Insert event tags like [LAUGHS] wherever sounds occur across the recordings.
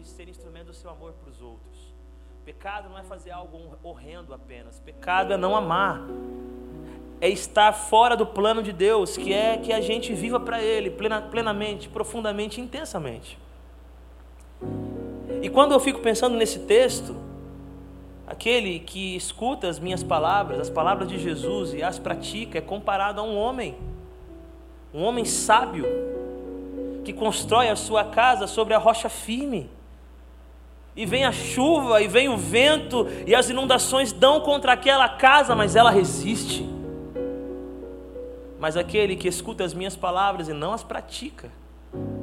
de ser instrumento do seu amor para os outros. Pecado não é fazer algo horrendo apenas. Pecado é não amar. É estar fora do plano de Deus, que é que a gente viva para Ele plena, plenamente, profundamente, intensamente. E quando eu fico pensando nesse texto, aquele que escuta as minhas palavras, as palavras de Jesus e as pratica, é comparado a um homem, um homem sábio, que constrói a sua casa sobre a rocha firme. E vem a chuva, e vem o vento, e as inundações dão contra aquela casa, mas ela resiste. Mas aquele que escuta as minhas palavras e não as pratica,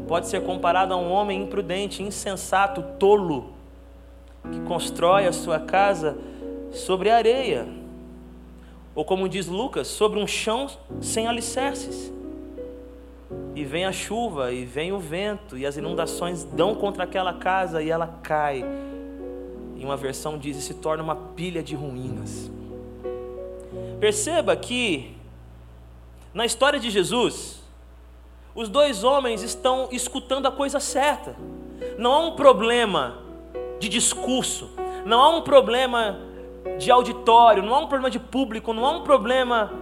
pode ser comparado a um homem imprudente, insensato, tolo, que constrói a sua casa sobre areia, ou como diz Lucas, sobre um chão sem alicerces. E vem a chuva, e vem o vento, e as inundações dão contra aquela casa e ela cai. Em uma versão diz: e se torna uma pilha de ruínas. Perceba que, na história de Jesus, os dois homens estão escutando a coisa certa. Não há um problema de discurso, não há um problema de auditório, não há um problema de público, não há um problema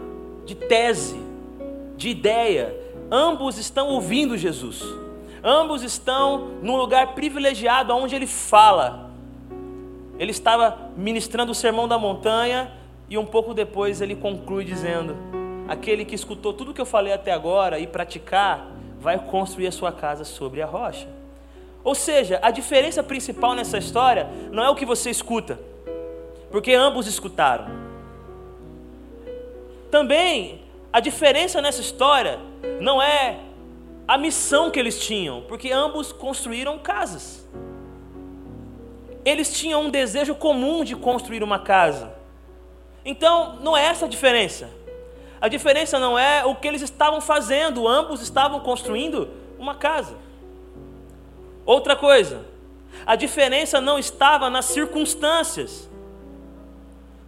de tese, de ideia ambos estão ouvindo Jesus. Ambos estão num lugar privilegiado onde ele fala. Ele estava ministrando o sermão da montanha e um pouco depois ele conclui dizendo: Aquele que escutou tudo que eu falei até agora e praticar, vai construir a sua casa sobre a rocha. Ou seja, a diferença principal nessa história não é o que você escuta, porque ambos escutaram. Também a diferença nessa história não é a missão que eles tinham, porque ambos construíram casas. Eles tinham um desejo comum de construir uma casa. Então, não é essa a diferença. A diferença não é o que eles estavam fazendo, ambos estavam construindo uma casa. Outra coisa, a diferença não estava nas circunstâncias,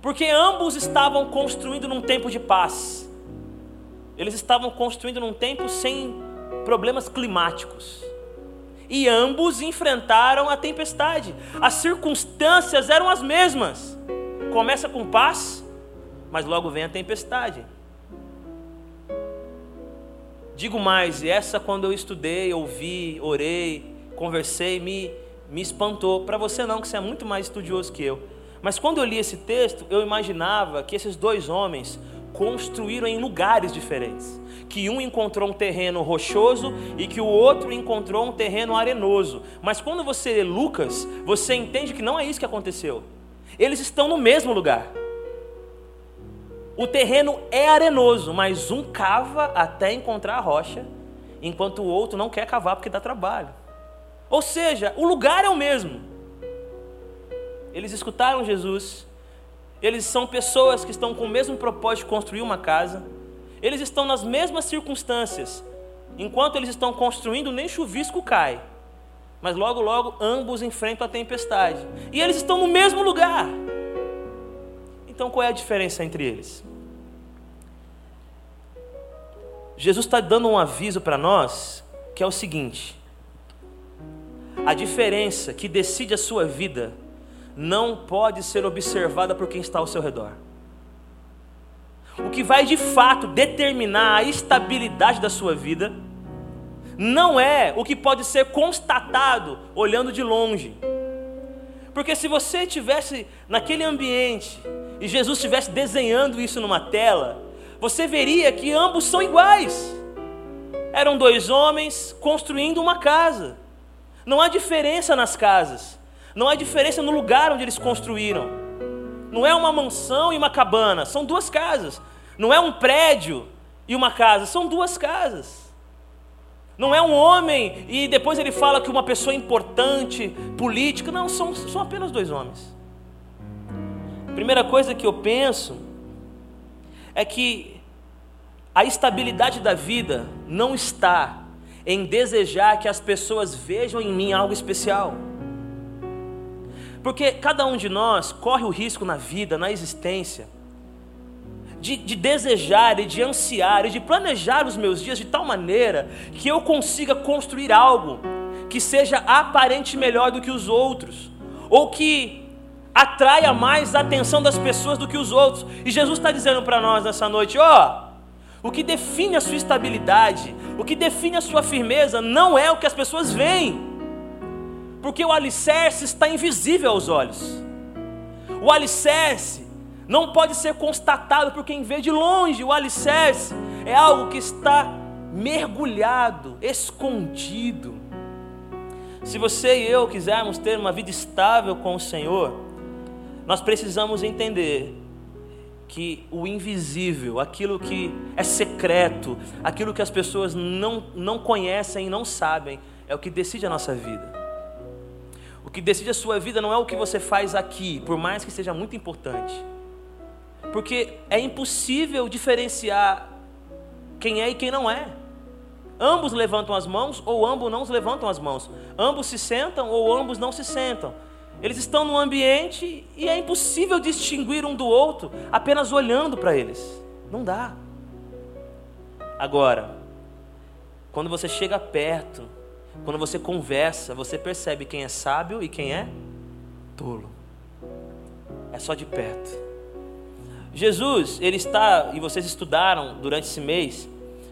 porque ambos estavam construindo num tempo de paz. Eles estavam construindo num tempo sem problemas climáticos. E ambos enfrentaram a tempestade. As circunstâncias eram as mesmas. Começa com paz, mas logo vem a tempestade. Digo mais, e essa quando eu estudei, ouvi, orei, conversei, me, me espantou. Para você não, que você é muito mais estudioso que eu. Mas quando eu li esse texto, eu imaginava que esses dois homens construíram em lugares diferentes. Que um encontrou um terreno rochoso e que o outro encontrou um terreno arenoso. Mas quando você lê Lucas, você entende que não é isso que aconteceu. Eles estão no mesmo lugar. O terreno é arenoso, mas um cava até encontrar a rocha, enquanto o outro não quer cavar porque dá trabalho. Ou seja, o lugar é o mesmo. Eles escutaram Jesus, eles são pessoas que estão com o mesmo propósito de construir uma casa. Eles estão nas mesmas circunstâncias. Enquanto eles estão construindo, nem chuvisco cai. Mas logo, logo, ambos enfrentam a tempestade. E eles estão no mesmo lugar. Então qual é a diferença entre eles? Jesus está dando um aviso para nós que é o seguinte: a diferença que decide a sua vida não pode ser observada por quem está ao seu redor. O que vai de fato determinar a estabilidade da sua vida não é o que pode ser constatado olhando de longe. Porque se você estivesse naquele ambiente e Jesus estivesse desenhando isso numa tela, você veria que ambos são iguais. Eram dois homens construindo uma casa. Não há diferença nas casas. Não há diferença no lugar onde eles construíram. Não é uma mansão e uma cabana, são duas casas. Não é um prédio e uma casa, são duas casas. Não é um homem e depois ele fala que uma pessoa importante, política. Não, são, são apenas dois homens. Primeira coisa que eu penso é que a estabilidade da vida não está em desejar que as pessoas vejam em mim algo especial. Porque cada um de nós corre o risco na vida, na existência, de, de, desejar e de ansiar e de planejar os meus dias de tal maneira que eu consiga construir algo que seja aparente melhor do que os outros, ou que atraia mais a atenção das pessoas do que os outros. E Jesus está dizendo para nós nessa noite: ó, o que define a sua estabilidade, o que define a sua firmeza, não é o que as pessoas veem, porque o alicerce está invisível aos olhos. O alicerce não pode ser constatado por quem vê de longe. O alicerce é algo que está mergulhado, escondido. Se você e eu quisermos ter uma vida estável com o Senhor, nós precisamos entender que o invisível, aquilo que é secreto, aquilo que as pessoas não, não conhecem e não sabem, é o que decide a nossa vida. O que decide a sua vida não é o que você faz aqui, por mais que seja muito importante. Porque é impossível diferenciar quem é e quem não é. Ambos levantam as mãos ou ambos não levantam as mãos. Ambos se sentam ou ambos não se sentam. Eles estão no ambiente e é impossível distinguir um do outro apenas olhando para eles. Não dá. Agora, quando você chega perto, quando você conversa, você percebe quem é sábio e quem é tolo. É só de perto. Jesus, ele está, e vocês estudaram durante esse mês,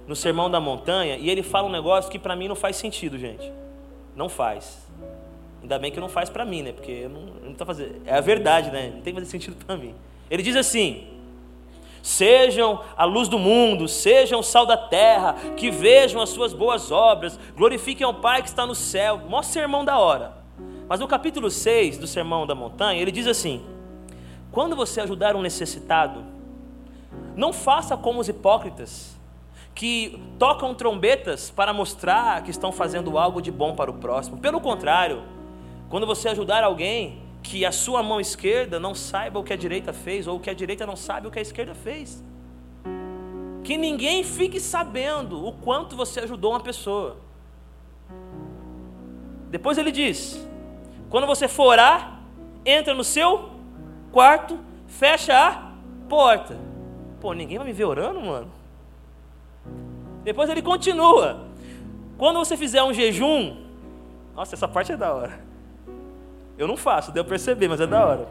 no Sermão da Montanha, e ele fala um negócio que para mim não faz sentido, gente. Não faz. Ainda bem que não faz para mim, né? Porque eu não, não tô fazendo. É a verdade, né? Não tem que fazer sentido para mim. Ele diz assim: Sejam a luz do mundo, sejam o sal da terra, que vejam as suas boas obras, glorifiquem ao Pai que está no céu. Mostra sermão da hora. Mas no capítulo 6 do Sermão da Montanha, ele diz assim: Quando você ajudar um necessitado, não faça como os hipócritas, que tocam trombetas para mostrar que estão fazendo algo de bom para o próximo. Pelo contrário, quando você ajudar alguém, que a sua mão esquerda não saiba o que a direita fez, ou que a direita não sabe o que a esquerda fez. Que ninguém fique sabendo o quanto você ajudou uma pessoa. Depois ele diz: quando você for orar, entra no seu quarto, fecha a porta. Pô, ninguém vai me ver orando, mano. Depois ele continua: quando você fizer um jejum, nossa, essa parte é da hora. Eu não faço, deu perceber, mas é da hora.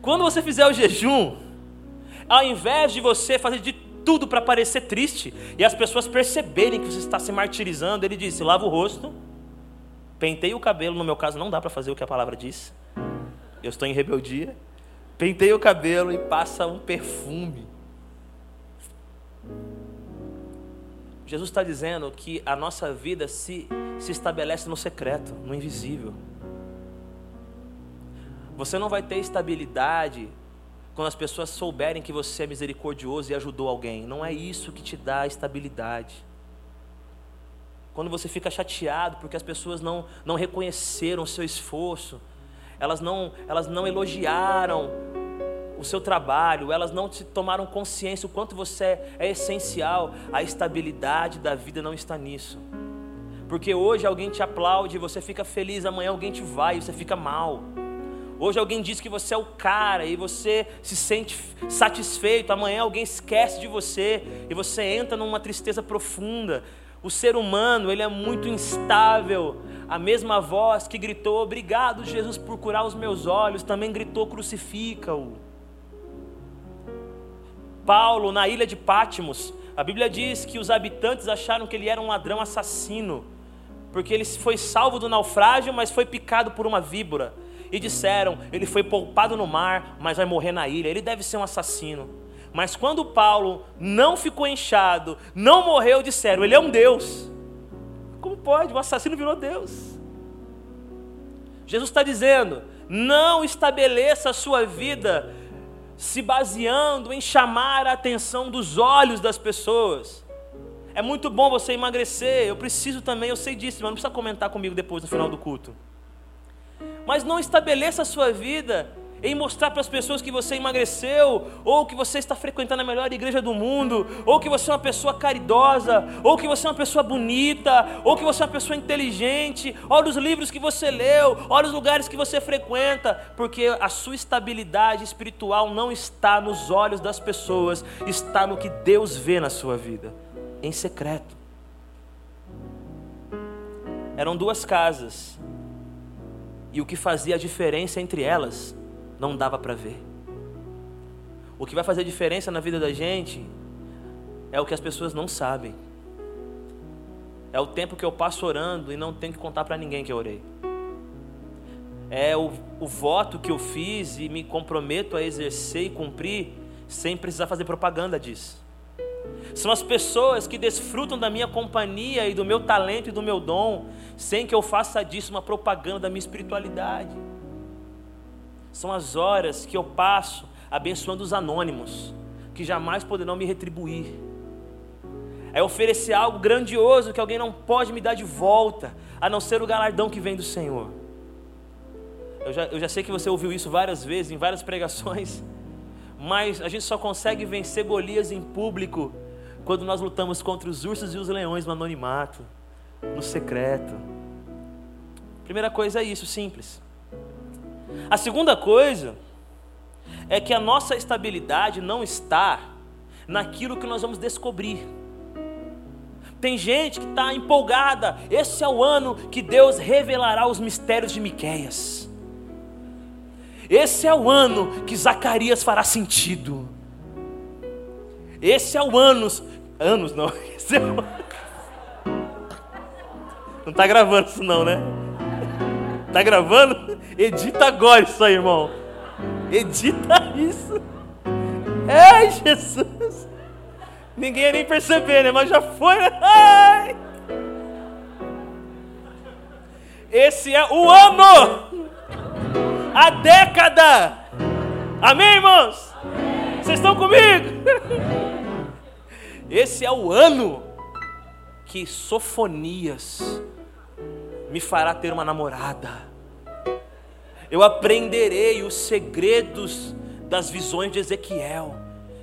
Quando você fizer o jejum, ao invés de você fazer de tudo para parecer triste e as pessoas perceberem que você está se martirizando, ele disse: lava o rosto, pentei o cabelo. No meu caso, não dá para fazer o que a palavra diz. Eu estou em rebeldia. Pentei o cabelo e passa um perfume. Jesus está dizendo que a nossa vida se se estabelece no secreto, no invisível. Você não vai ter estabilidade quando as pessoas souberem que você é misericordioso e ajudou alguém. Não é isso que te dá estabilidade. Quando você fica chateado porque as pessoas não, não reconheceram o seu esforço, elas não, elas não elogiaram o seu trabalho, elas não te tomaram consciência o quanto você é essencial, a estabilidade da vida não está nisso. Porque hoje alguém te aplaude, você fica feliz, amanhã alguém te vai e você fica mal. Hoje alguém diz que você é o cara e você se sente satisfeito, amanhã alguém esquece de você e você entra numa tristeza profunda. O ser humano, ele é muito instável. A mesma voz que gritou: "Obrigado, Jesus, por curar os meus olhos", também gritou: "Crucifica-o". Paulo, na ilha de Pátimos, a Bíblia diz que os habitantes acharam que ele era um ladrão assassino porque ele foi salvo do naufrágio, mas foi picado por uma víbora. E disseram: ele foi poupado no mar, mas vai morrer na ilha. Ele deve ser um assassino. Mas quando Paulo não ficou inchado, não morreu, disseram: ele é um Deus. Como pode? O assassino virou Deus. Jesus está dizendo: não estabeleça a sua vida se baseando em chamar a atenção dos olhos das pessoas. É muito bom você emagrecer, eu preciso também, eu sei disso, mas não precisa comentar comigo depois no final do culto. Mas não estabeleça a sua vida em mostrar para as pessoas que você emagreceu, ou que você está frequentando a melhor igreja do mundo, ou que você é uma pessoa caridosa, ou que você é uma pessoa bonita, ou que você é uma pessoa inteligente. Olha os livros que você leu, olha os lugares que você frequenta, porque a sua estabilidade espiritual não está nos olhos das pessoas, está no que Deus vê na sua vida em secreto. eram duas casas. E o que fazia a diferença entre elas não dava para ver. O que vai fazer diferença na vida da gente é o que as pessoas não sabem. É o tempo que eu passo orando e não tenho que contar para ninguém que eu orei. É o, o voto que eu fiz e me comprometo a exercer e cumprir sem precisar fazer propaganda disso. São as pessoas que desfrutam da minha companhia e do meu talento e do meu dom, sem que eu faça disso uma propaganda da minha espiritualidade. São as horas que eu passo abençoando os anônimos, que jamais poderão me retribuir. É oferecer algo grandioso que alguém não pode me dar de volta, a não ser o galardão que vem do Senhor. Eu já, eu já sei que você ouviu isso várias vezes, em várias pregações, [LAUGHS] mas a gente só consegue vencer Golias em público quando nós lutamos contra os ursos e os leões no anonimato, no secreto. Primeira coisa é isso, simples. A segunda coisa é que a nossa estabilidade não está naquilo que nós vamos descobrir. Tem gente que está empolgada. Esse é o ano que Deus revelará os mistérios de Miqueias. Esse é o ano que Zacarias fará sentido. Esse é o ano. Anos não. [LAUGHS] Esse é o... Não está gravando isso não, né? Tá gravando? Edita agora isso aí, irmão. Edita isso. Ai, Jesus. Ninguém ia nem perceber, né? Mas já foi, né? Ai. Esse é o ano. A década. Amém, irmãos? Vocês estão comigo? Esse é o ano que Sofonias me fará ter uma namorada eu aprenderei os segredos das visões de Ezequiel.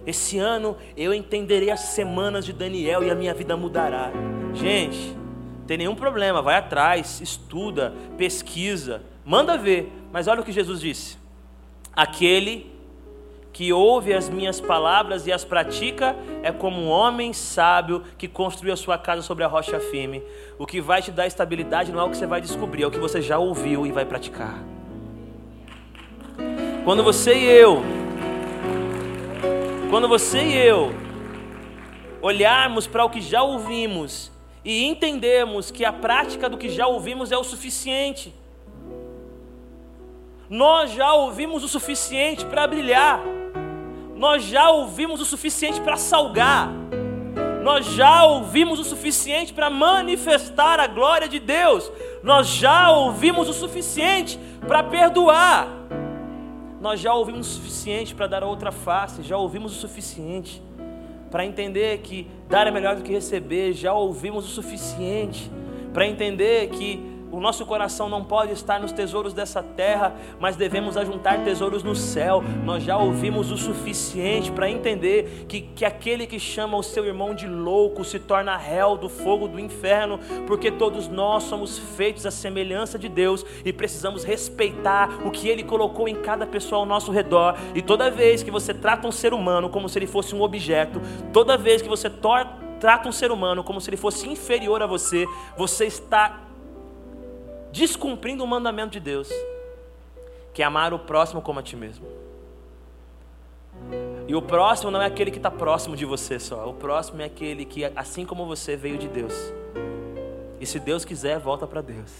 Esse ano eu entenderei as semanas de Daniel e a minha vida mudará. Gente, tem nenhum problema, vai atrás, estuda, pesquisa, manda ver. Mas olha o que Jesus disse: aquele que ouve as minhas palavras e as pratica é como um homem sábio que construiu a sua casa sobre a rocha firme. O que vai te dar estabilidade não é o que você vai descobrir, é o que você já ouviu e vai praticar. Quando você e eu, quando você e eu olharmos para o que já ouvimos e entendemos que a prática do que já ouvimos é o suficiente, nós já ouvimos o suficiente para brilhar, nós já ouvimos o suficiente para salgar, nós já ouvimos o suficiente para manifestar a glória de Deus, nós já ouvimos o suficiente para perdoar. Nós já ouvimos o suficiente para dar a outra face, já ouvimos o suficiente para entender que dar é melhor do que receber, já ouvimos o suficiente para entender que o nosso coração não pode estar nos tesouros dessa terra, mas devemos ajuntar tesouros no céu. Nós já ouvimos o suficiente para entender que, que aquele que chama o seu irmão de louco se torna réu do fogo do inferno, porque todos nós somos feitos à semelhança de Deus e precisamos respeitar o que Ele colocou em cada pessoa ao nosso redor. E toda vez que você trata um ser humano como se ele fosse um objeto, toda vez que você trata um ser humano como se ele fosse inferior a você, você está descumprindo o mandamento de Deus, que é amar o próximo como a ti mesmo. E o próximo não é aquele que está próximo de você só, o próximo é aquele que, assim como você, veio de Deus. E se Deus quiser, volta para Deus.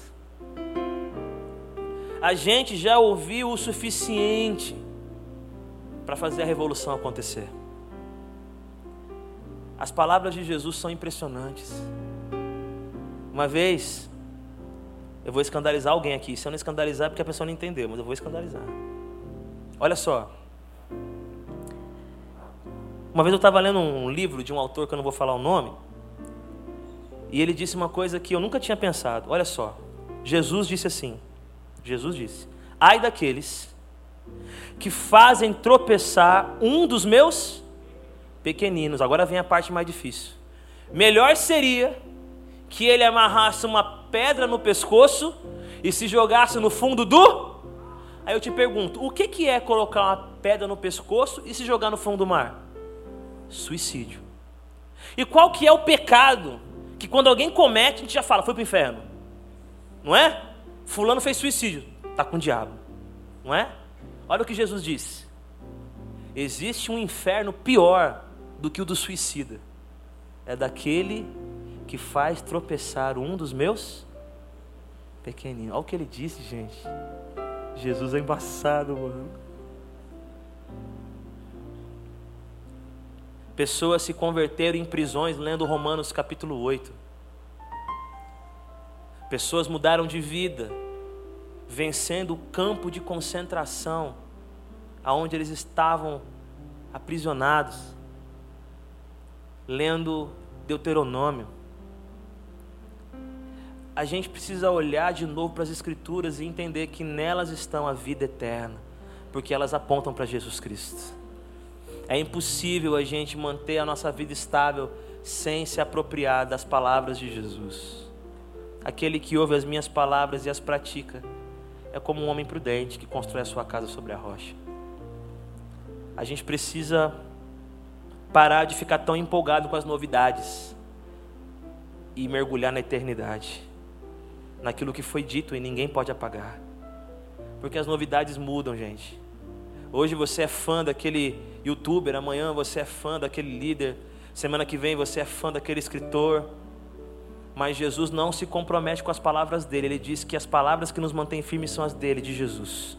A gente já ouviu o suficiente para fazer a revolução acontecer. As palavras de Jesus são impressionantes. Uma vez, eu vou escandalizar alguém aqui. Se eu não escandalizar é porque a pessoa não entendeu, mas eu vou escandalizar. Olha só. Uma vez eu estava lendo um livro de um autor que eu não vou falar o nome. E ele disse uma coisa que eu nunca tinha pensado. Olha só. Jesus disse assim: Jesus disse: Ai daqueles que fazem tropeçar um dos meus pequeninos. Agora vem a parte mais difícil. Melhor seria que ele amarrasse uma pedra no pescoço e se jogasse no fundo do. Aí eu te pergunto: o que, que é colocar uma pedra no pescoço e se jogar no fundo do mar? Suicídio. E qual que é o pecado que quando alguém comete, a gente já fala, foi para o inferno? não é? Fulano fez suicídio, está com o diabo, não é? Olha o que Jesus disse: existe um inferno pior do que o do suicida, é daquele que faz tropeçar um dos meus pequeninos. Olha o que ele disse, gente. Jesus é embaçado, mano. Pessoas se converteram em prisões lendo Romanos capítulo 8. Pessoas mudaram de vida, vencendo o campo de concentração aonde eles estavam aprisionados, lendo Deuteronômio. A gente precisa olhar de novo para as Escrituras e entender que nelas estão a vida eterna, porque elas apontam para Jesus Cristo. É impossível a gente manter a nossa vida estável sem se apropriar das palavras de Jesus. Aquele que ouve as minhas palavras e as pratica é como um homem prudente que constrói a sua casa sobre a rocha. A gente precisa parar de ficar tão empolgado com as novidades e mergulhar na eternidade, naquilo que foi dito e ninguém pode apagar. Porque as novidades mudam, gente. Hoje você é fã daquele youtuber, amanhã você é fã daquele líder, semana que vem você é fã daquele escritor. Mas Jesus não se compromete com as palavras dele, ele diz que as palavras que nos mantêm firmes são as dele, de Jesus.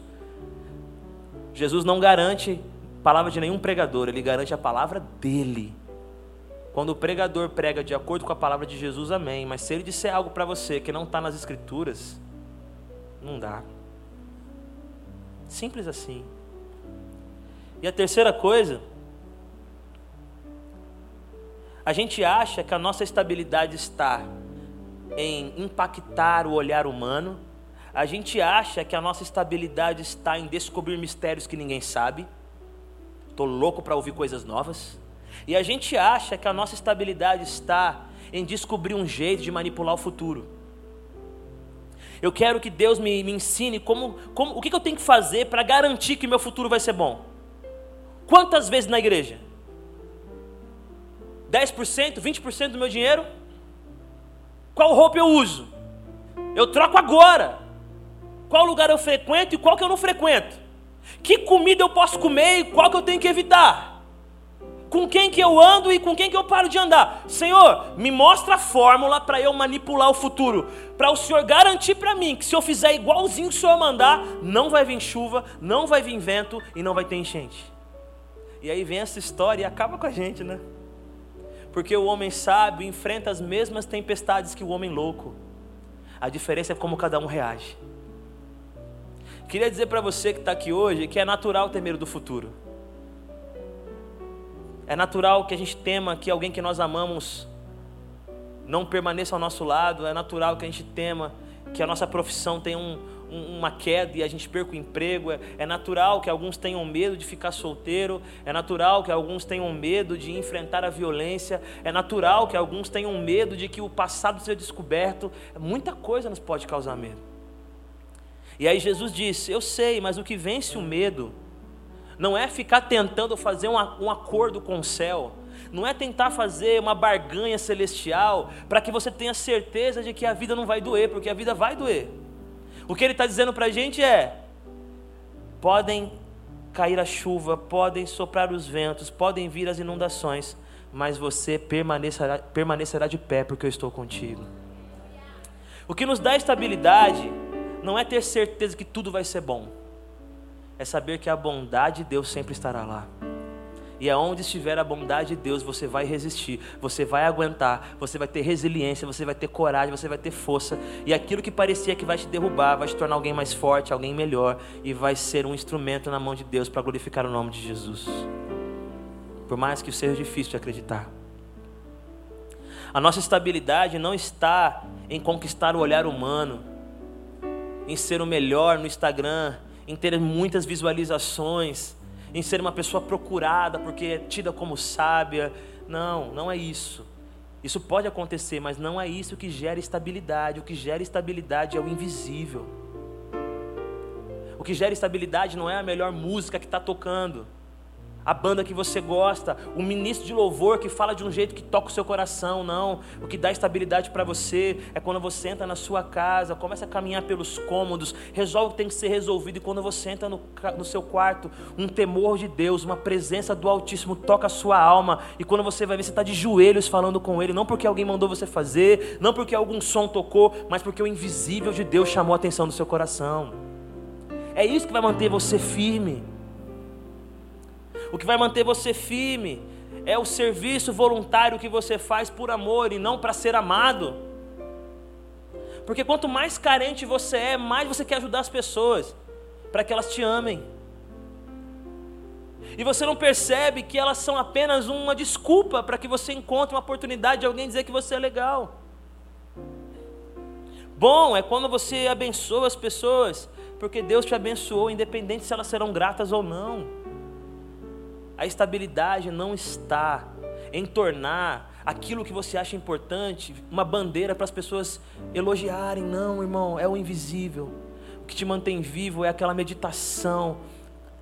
Jesus não garante palavra de nenhum pregador, ele garante a palavra dele. Quando o pregador prega de acordo com a palavra de Jesus, amém. Mas se ele disser algo para você que não está nas escrituras, não dá. Simples assim. E a terceira coisa, a gente acha que a nossa estabilidade está em impactar o olhar humano, a gente acha que a nossa estabilidade está em descobrir mistérios que ninguém sabe. Estou louco para ouvir coisas novas. E a gente acha que a nossa estabilidade está em descobrir um jeito de manipular o futuro. Eu quero que Deus me, me ensine como, como, o que, que eu tenho que fazer para garantir que meu futuro vai ser bom. Quantas vezes na igreja? 10%, 20% do meu dinheiro? Qual roupa eu uso? Eu troco agora. Qual lugar eu frequento e qual que eu não frequento? Que comida eu posso comer e qual que eu tenho que evitar? Com quem que eu ando e com quem que eu paro de andar? Senhor, me mostra a fórmula para eu manipular o futuro, para o Senhor garantir para mim que se eu fizer igualzinho que o Senhor mandar, não vai vir chuva, não vai vir vento e não vai ter enchente. E aí vem essa história e acaba com a gente, né? Porque o homem sábio enfrenta as mesmas tempestades que o homem louco. A diferença é como cada um reage. Queria dizer para você que está aqui hoje que é natural ter medo do futuro. É natural que a gente tema que alguém que nós amamos não permaneça ao nosso lado. É natural que a gente tema que a nossa profissão tenha um, uma queda e a gente perca o emprego. É, é natural que alguns tenham medo de ficar solteiro. É natural que alguns tenham medo de enfrentar a violência. É natural que alguns tenham medo de que o passado seja descoberto. Muita coisa nos pode causar medo. E aí Jesus disse: Eu sei, mas o que vence o medo não é ficar tentando fazer um, um acordo com o céu. Não é tentar fazer uma barganha celestial para que você tenha certeza de que a vida não vai doer, porque a vida vai doer. O que ele está dizendo para a gente é: podem cair a chuva, podem soprar os ventos, podem vir as inundações, mas você permanecerá, permanecerá de pé, porque eu estou contigo. O que nos dá estabilidade não é ter certeza que tudo vai ser bom, é saber que a bondade de Deus sempre estará lá. E aonde estiver a bondade de Deus, você vai resistir, você vai aguentar, você vai ter resiliência, você vai ter coragem, você vai ter força. E aquilo que parecia que vai te derrubar, vai te tornar alguém mais forte, alguém melhor, e vai ser um instrumento na mão de Deus para glorificar o nome de Jesus. Por mais que seja difícil de acreditar. A nossa estabilidade não está em conquistar o olhar humano, em ser o melhor no Instagram, em ter muitas visualizações em ser uma pessoa procurada porque é tida como sábia. Não, não é isso. Isso pode acontecer, mas não é isso que gera estabilidade. O que gera estabilidade é o invisível. O que gera estabilidade não é a melhor música que está tocando. A banda que você gosta, o ministro de louvor que fala de um jeito que toca o seu coração, não. O que dá estabilidade para você é quando você entra na sua casa, começa a caminhar pelos cômodos, resolve o que tem que ser resolvido, e quando você entra no, no seu quarto, um temor de Deus, uma presença do Altíssimo toca a sua alma, e quando você vai ver, você está de joelhos falando com Ele, não porque alguém mandou você fazer, não porque algum som tocou, mas porque o invisível de Deus chamou a atenção do seu coração. É isso que vai manter você firme. O que vai manter você firme é o serviço voluntário que você faz por amor e não para ser amado. Porque quanto mais carente você é, mais você quer ajudar as pessoas para que elas te amem. E você não percebe que elas são apenas uma desculpa para que você encontre uma oportunidade de alguém dizer que você é legal. Bom é quando você abençoa as pessoas, porque Deus te abençoou, independente se elas serão gratas ou não. A estabilidade não está em tornar aquilo que você acha importante uma bandeira para as pessoas elogiarem. Não, irmão, é o invisível. O que te mantém vivo é aquela meditação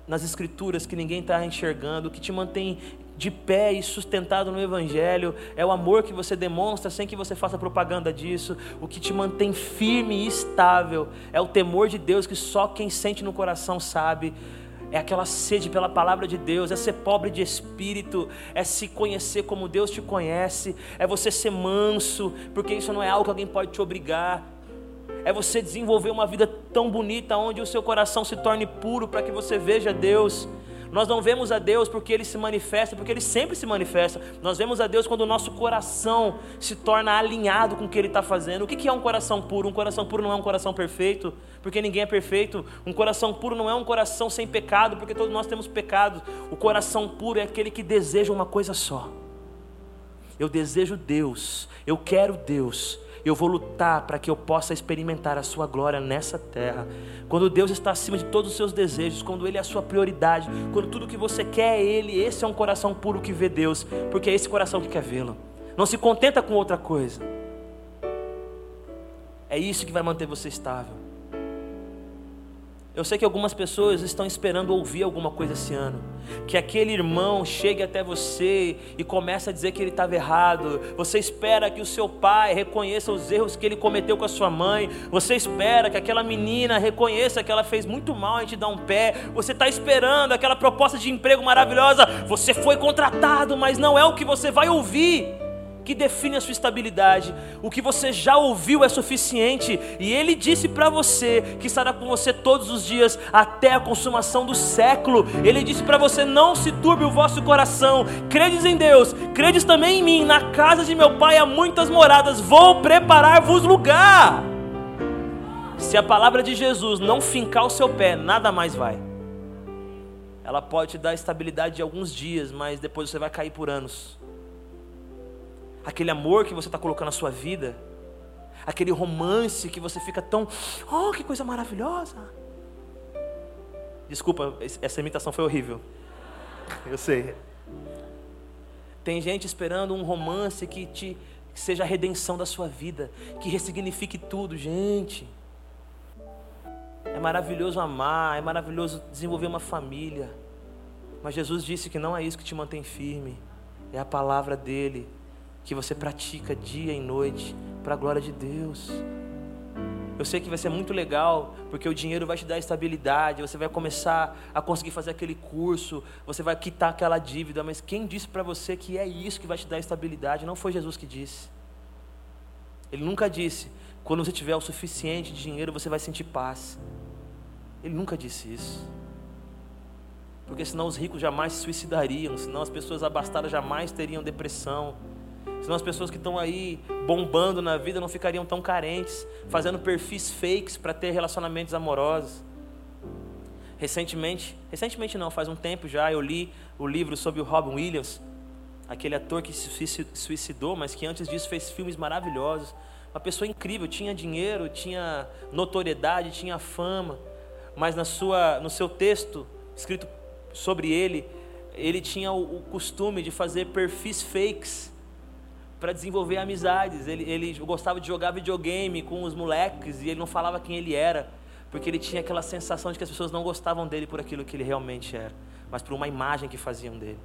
nas escrituras que ninguém está enxergando. O que te mantém de pé e sustentado no Evangelho é o amor que você demonstra sem que você faça propaganda disso. O que te mantém firme e estável é o temor de Deus que só quem sente no coração sabe é aquela sede pela palavra de Deus, é ser pobre de espírito, é se conhecer como Deus te conhece, é você ser manso, porque isso não é algo que alguém pode te obrigar. É você desenvolver uma vida tão bonita onde o seu coração se torne puro para que você veja Deus. Nós não vemos a Deus porque Ele se manifesta, porque Ele sempre se manifesta. Nós vemos a Deus quando o nosso coração se torna alinhado com o que Ele está fazendo. O que é um coração puro? Um coração puro não é um coração perfeito, porque ninguém é perfeito. Um coração puro não é um coração sem pecado, porque todos nós temos pecado. O coração puro é aquele que deseja uma coisa só. Eu desejo Deus, eu quero Deus, eu vou lutar para que eu possa experimentar a Sua glória nessa terra. Quando Deus está acima de todos os seus desejos, quando Ele é a sua prioridade, quando tudo que você quer é Ele, esse é um coração puro que vê Deus, porque é esse coração que quer vê-lo. Não se contenta com outra coisa. É isso que vai manter você estável. Eu sei que algumas pessoas estão esperando ouvir alguma coisa esse ano. Que aquele irmão chegue até você e comece a dizer que ele estava errado. Você espera que o seu pai reconheça os erros que ele cometeu com a sua mãe. Você espera que aquela menina reconheça que ela fez muito mal em te dar um pé. Você está esperando aquela proposta de emprego maravilhosa. Você foi contratado, mas não é o que você vai ouvir que define a sua estabilidade. O que você já ouviu é suficiente, e Ele disse para você que estará com você todos os dias até a consumação do século. Ele disse para você: não se turbe o vosso coração, credes em Deus, credes também em mim. Na casa de meu Pai há muitas moradas, vou preparar-vos lugar. Se a palavra de Jesus não fincar o seu pé, nada mais vai. Ela pode te dar estabilidade de alguns dias, mas depois você vai cair por anos aquele amor que você está colocando na sua vida, aquele romance que você fica tão, oh, que coisa maravilhosa. Desculpa, essa imitação foi horrível. [LAUGHS] Eu sei. Tem gente esperando um romance que te que seja a redenção da sua vida, que ressignifique tudo, gente. É maravilhoso amar, é maravilhoso desenvolver uma família. Mas Jesus disse que não é isso que te mantém firme, é a palavra dele, que você pratica dia e noite para a glória de Deus. Eu sei que vai ser muito legal, porque o dinheiro vai te dar estabilidade, você vai começar a conseguir fazer aquele curso, você vai quitar aquela dívida, mas quem disse para você que é isso que vai te dar estabilidade? Não foi Jesus que disse. Ele nunca disse, quando você tiver o suficiente de dinheiro, você vai sentir paz. Ele nunca disse isso. Porque senão os ricos jamais se suicidariam, senão as pessoas abastadas jamais teriam depressão Senão as pessoas que estão aí bombando na vida não ficariam tão carentes, fazendo perfis fakes para ter relacionamentos amorosos. Recentemente, recentemente não, faz um tempo já, eu li o livro sobre o Robin Williams, aquele ator que se suicidou, mas que antes disso fez filmes maravilhosos. Uma pessoa incrível, tinha dinheiro, tinha notoriedade, tinha fama, mas na sua, no seu texto escrito sobre ele, ele tinha o, o costume de fazer perfis fakes para desenvolver amizades. Ele, ele gostava de jogar videogame com os moleques e ele não falava quem ele era, porque ele tinha aquela sensação de que as pessoas não gostavam dele por aquilo que ele realmente era, mas por uma imagem que faziam dele.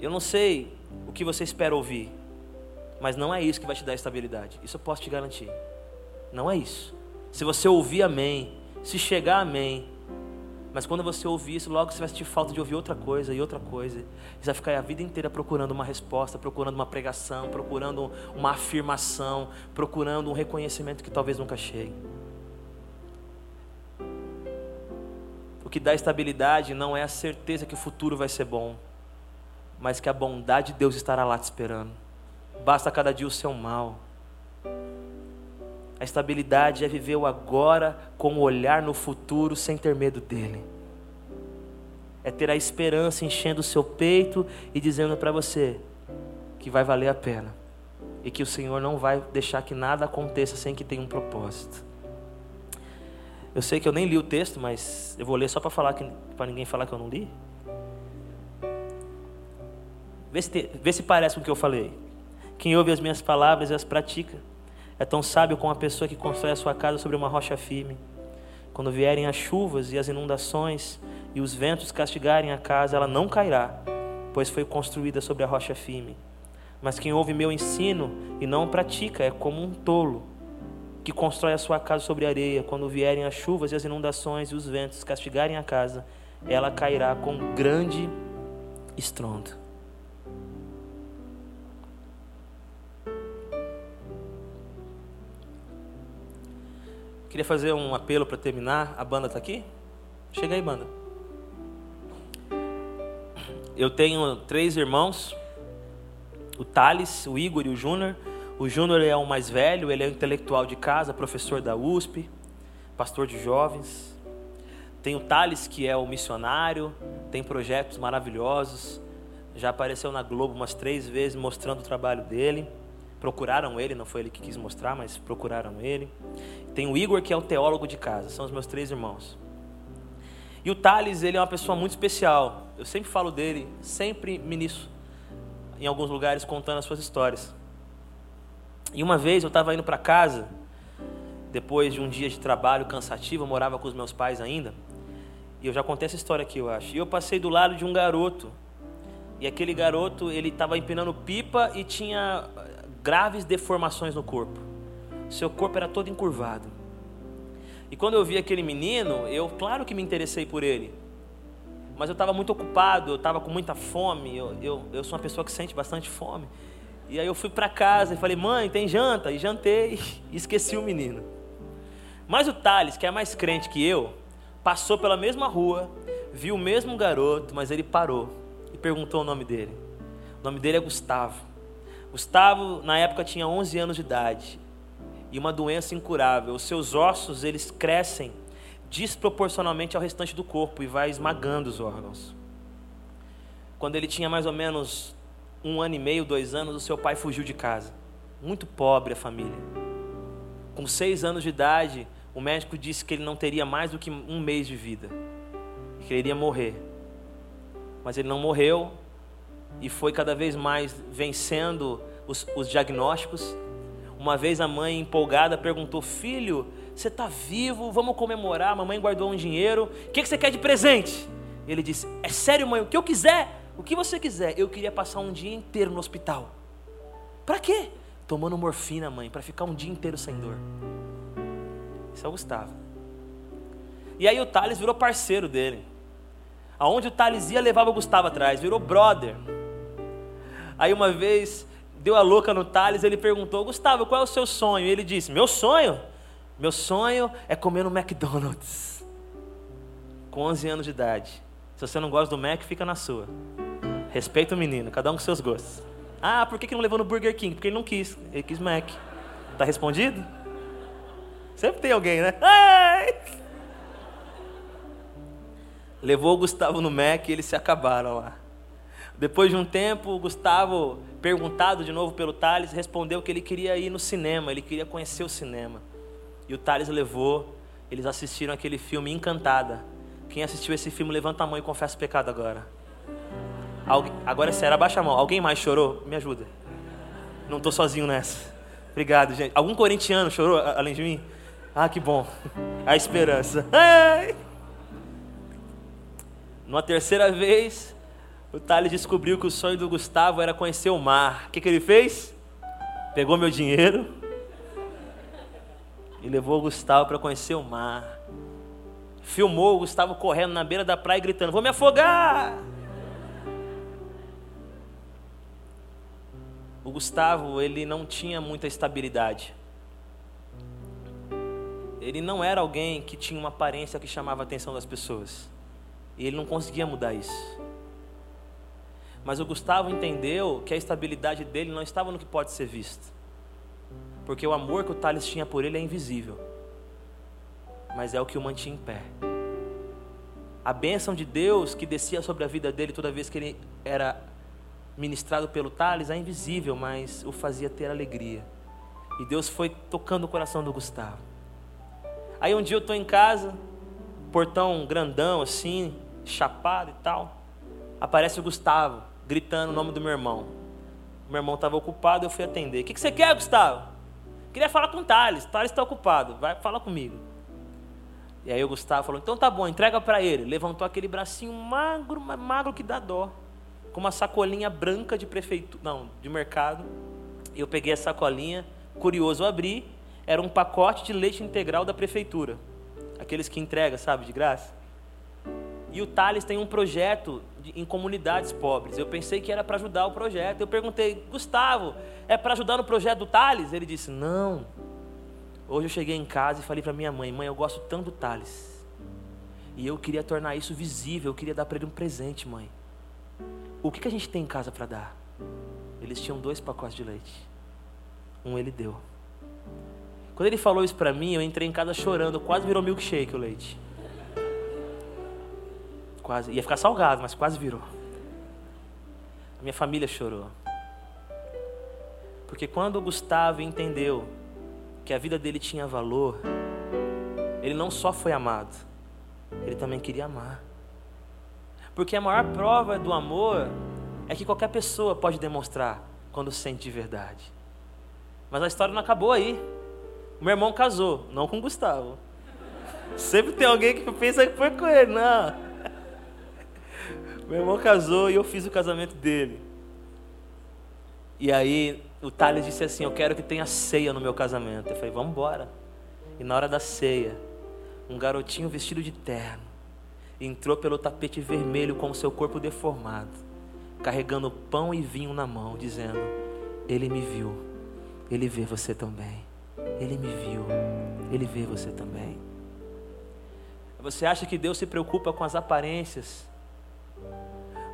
Eu não sei o que você espera ouvir, mas não é isso que vai te dar estabilidade. Isso eu posso te garantir. Não é isso. Se você ouvir amém, se chegar amém, mas quando você ouvir isso, logo você vai sentir falta de ouvir outra coisa e outra coisa. Você vai ficar a vida inteira procurando uma resposta, procurando uma pregação, procurando uma afirmação, procurando um reconhecimento que talvez nunca chegue. O que dá estabilidade não é a certeza que o futuro vai ser bom, mas que a bondade de Deus estará lá te esperando. Basta cada dia o seu mal. A estabilidade é viver o agora com o olhar no futuro sem ter medo dele. É ter a esperança enchendo o seu peito e dizendo para você que vai valer a pena e que o Senhor não vai deixar que nada aconteça sem que tenha um propósito. Eu sei que eu nem li o texto, mas eu vou ler só para falar para ninguém falar que eu não li. Vê se, te, vê se parece com o que eu falei. Quem ouve as minhas palavras e as pratica é tão sábio como a pessoa que constrói a sua casa sobre uma rocha firme. Quando vierem as chuvas e as inundações e os ventos castigarem a casa, ela não cairá, pois foi construída sobre a rocha firme. Mas quem ouve meu ensino e não pratica é como um tolo que constrói a sua casa sobre areia. Quando vierem as chuvas e as inundações e os ventos castigarem a casa, ela cairá com grande estrondo. Queria fazer um apelo para terminar. A banda está aqui? Chega aí, banda. Eu tenho três irmãos: o Thales, o Igor e o Júnior. O Júnior é o mais velho, ele é intelectual de casa, professor da USP, pastor de jovens. Tem o Thales, que é o missionário, tem projetos maravilhosos. Já apareceu na Globo umas três vezes mostrando o trabalho dele. Procuraram ele, não foi ele que quis mostrar, mas procuraram ele. Tem o Igor, que é o teólogo de casa, são os meus três irmãos. E o Thales, ele é uma pessoa muito especial. Eu sempre falo dele, sempre ministro em alguns lugares contando as suas histórias. E uma vez eu estava indo para casa, depois de um dia de trabalho cansativo, eu morava com os meus pais ainda. E eu já contei essa história aqui, eu acho. E eu passei do lado de um garoto. E aquele garoto, ele estava empinando pipa e tinha graves deformações no corpo. Seu corpo era todo encurvado. E quando eu vi aquele menino, eu, claro que me interessei por ele. Mas eu estava muito ocupado, eu estava com muita fome. Eu, eu, eu sou uma pessoa que sente bastante fome. E aí eu fui para casa e falei, mãe, tem janta? E jantei [LAUGHS] e esqueci o menino. Mas o Thales, que é mais crente que eu, passou pela mesma rua, viu o mesmo garoto, mas ele parou e perguntou o nome dele. O nome dele é Gustavo. Gustavo, na época, tinha 11 anos de idade e uma doença incurável. Os seus ossos, eles crescem desproporcionalmente ao restante do corpo e vai esmagando os órgãos. Quando ele tinha mais ou menos um ano e meio, dois anos, o seu pai fugiu de casa. Muito pobre a família. Com seis anos de idade, o médico disse que ele não teria mais do que um mês de vida. Que ele iria morrer. Mas ele não morreu, e foi cada vez mais vencendo os, os diagnósticos. Uma vez a mãe, empolgada, perguntou: Filho, você está vivo? Vamos comemorar. Mamãe guardou um dinheiro. O que, que você quer de presente? Ele disse: É sério, mãe? O que eu quiser? O que você quiser. Eu queria passar um dia inteiro no hospital. Para quê? Tomando morfina, mãe, para ficar um dia inteiro sem dor. Isso é o Gustavo. E aí o Thales virou parceiro dele. Aonde o Thales ia, levava o Gustavo atrás, virou brother. Aí uma vez deu a louca no Thales, ele perguntou: Gustavo, qual é o seu sonho? E ele disse: Meu sonho? Meu sonho é comer no McDonald's. Com 11 anos de idade. Se você não gosta do Mac, fica na sua. Respeita o menino, cada um com seus gostos. Ah, por que, não levou no Burger King? Porque ele não quis, ele quis Mac. Tá respondido? Sempre tem alguém, né? Ai! Levou o Gustavo no Mac e eles se acabaram lá. Depois de um tempo, o Gustavo, perguntado de novo pelo Thales, respondeu que ele queria ir no cinema, ele queria conhecer o cinema. E o Thales levou, eles assistiram aquele filme Encantada. Quem assistiu esse filme, levanta a mão e confessa o pecado agora. Algu agora é sério, abaixa a mão. Alguém mais chorou? Me ajuda. Não estou sozinho nessa. Obrigado, gente. Algum corintiano chorou além de mim? Ah, que bom. A esperança. Ai. Numa terceira vez, o Thales descobriu que o sonho do Gustavo era conhecer o mar. O que, que ele fez? Pegou meu dinheiro e levou o Gustavo para conhecer o mar. Filmou o Gustavo correndo na beira da praia gritando: Vou me afogar! O Gustavo, ele não tinha muita estabilidade. Ele não era alguém que tinha uma aparência que chamava a atenção das pessoas. E ele não conseguia mudar isso. Mas o Gustavo entendeu que a estabilidade dele não estava no que pode ser visto. Porque o amor que o Thales tinha por ele é invisível. Mas é o que o mantinha em pé. A bênção de Deus que descia sobre a vida dele toda vez que ele era ministrado pelo Thales é invisível, mas o fazia ter alegria. E Deus foi tocando o coração do Gustavo. Aí um dia eu estou em casa, portão grandão assim, chapado e tal. Aparece o Gustavo, gritando o nome do meu irmão. Meu irmão estava ocupado, eu fui atender. O que, que você quer, Gustavo? Queria falar com o Thales. Thales está ocupado, vai falar comigo. E aí o Gustavo falou: então tá bom, entrega para ele. Levantou aquele bracinho magro, magro que dá dó com uma sacolinha branca de prefeitura, não, de mercado. Eu peguei a sacolinha, curioso, abri, era um pacote de leite integral da prefeitura. Aqueles que entrega, sabe, de graça. E o Thales tem um projeto em comunidades pobres. Eu pensei que era para ajudar o projeto. Eu perguntei, Gustavo, é para ajudar no projeto do Thales? Ele disse, não. Hoje eu cheguei em casa e falei para minha mãe, mãe, eu gosto tanto do Thales. E eu queria tornar isso visível, eu queria dar para ele um presente, mãe. O que, que a gente tem em casa para dar? Eles tinham dois pacotes de leite. Um ele deu. Quando ele falou isso para mim, eu entrei em casa chorando, quase virou milkshake o leite. Quase, ia ficar salgado, mas quase virou. A minha família chorou. Porque quando o Gustavo entendeu que a vida dele tinha valor, ele não só foi amado, ele também queria amar. Porque a maior prova do amor é que qualquer pessoa pode demonstrar quando sente de verdade. Mas a história não acabou aí. Meu irmão casou, não com o Gustavo. Sempre tem alguém que pensa que foi com ele, não. Meu irmão casou e eu fiz o casamento dele. E aí o Thales disse assim: Eu quero que tenha ceia no meu casamento. Eu falei: Vamos embora. E na hora da ceia, um garotinho vestido de terno entrou pelo tapete vermelho com o seu corpo deformado, carregando pão e vinho na mão, dizendo: Ele me viu, ele vê você também. Ele me viu, ele vê você também. Você acha que Deus se preocupa com as aparências?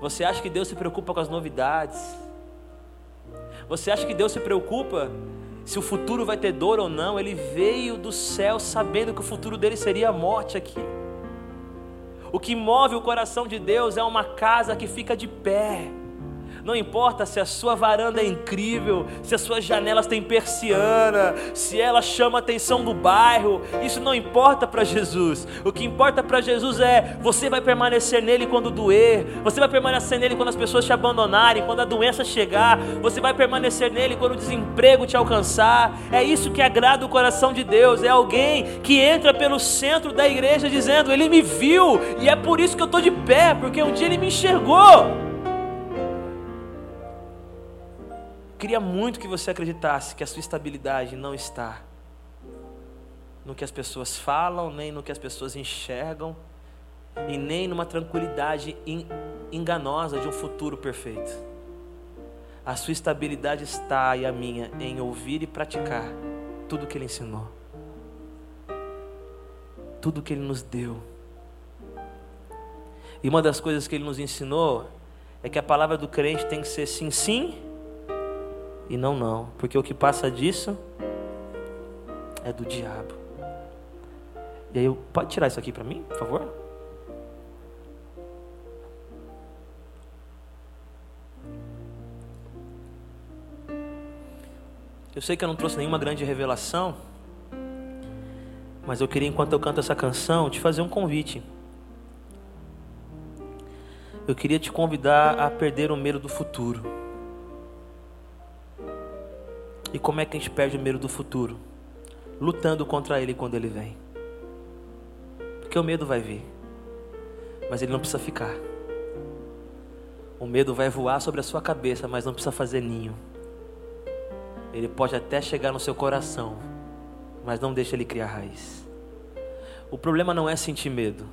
Você acha que Deus se preocupa com as novidades? Você acha que Deus se preocupa se o futuro vai ter dor ou não? Ele veio do céu sabendo que o futuro dele seria a morte aqui. O que move o coração de Deus é uma casa que fica de pé. Não importa se a sua varanda é incrível, se as suas janelas têm persiana, se ela chama a atenção do bairro, isso não importa para Jesus. O que importa para Jesus é você vai permanecer nele quando doer, você vai permanecer nele quando as pessoas te abandonarem, quando a doença chegar, você vai permanecer nele quando o desemprego te alcançar. É isso que agrada o coração de Deus, é alguém que entra pelo centro da igreja dizendo: Ele me viu e é por isso que eu estou de pé, porque um dia ele me enxergou. Queria muito que você acreditasse que a sua estabilidade não está no que as pessoas falam, nem no que as pessoas enxergam, e nem numa tranquilidade enganosa de um futuro perfeito. A sua estabilidade está e a minha em ouvir e praticar tudo que Ele ensinou, tudo que Ele nos deu. E uma das coisas que Ele nos ensinou é que a palavra do crente tem que ser sim, sim e não não, porque o que passa disso é do diabo. E aí, pode tirar isso aqui para mim, por favor? Eu sei que eu não trouxe nenhuma grande revelação, mas eu queria, enquanto eu canto essa canção, te fazer um convite. Eu queria te convidar a perder o medo do futuro. E como é que a gente perde o medo do futuro? lutando contra ele quando ele vem. Porque o medo vai vir, mas ele não precisa ficar. O medo vai voar sobre a sua cabeça, mas não precisa fazer ninho. Ele pode até chegar no seu coração, mas não deixa ele criar raiz. O problema não é sentir medo.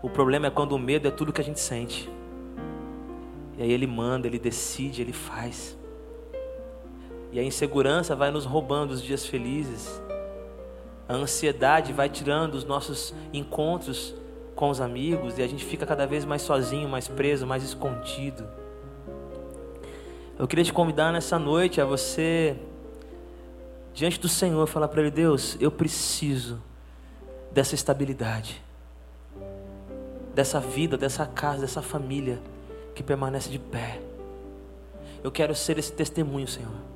O problema é quando o medo é tudo que a gente sente. E aí ele manda, ele decide, ele faz. E a insegurança vai nos roubando os dias felizes. A ansiedade vai tirando os nossos encontros com os amigos e a gente fica cada vez mais sozinho, mais preso, mais escondido. Eu queria te convidar nessa noite a você, diante do Senhor, falar para Ele: Deus, eu preciso dessa estabilidade, dessa vida, dessa casa, dessa família que permanece de pé. Eu quero ser esse testemunho, Senhor.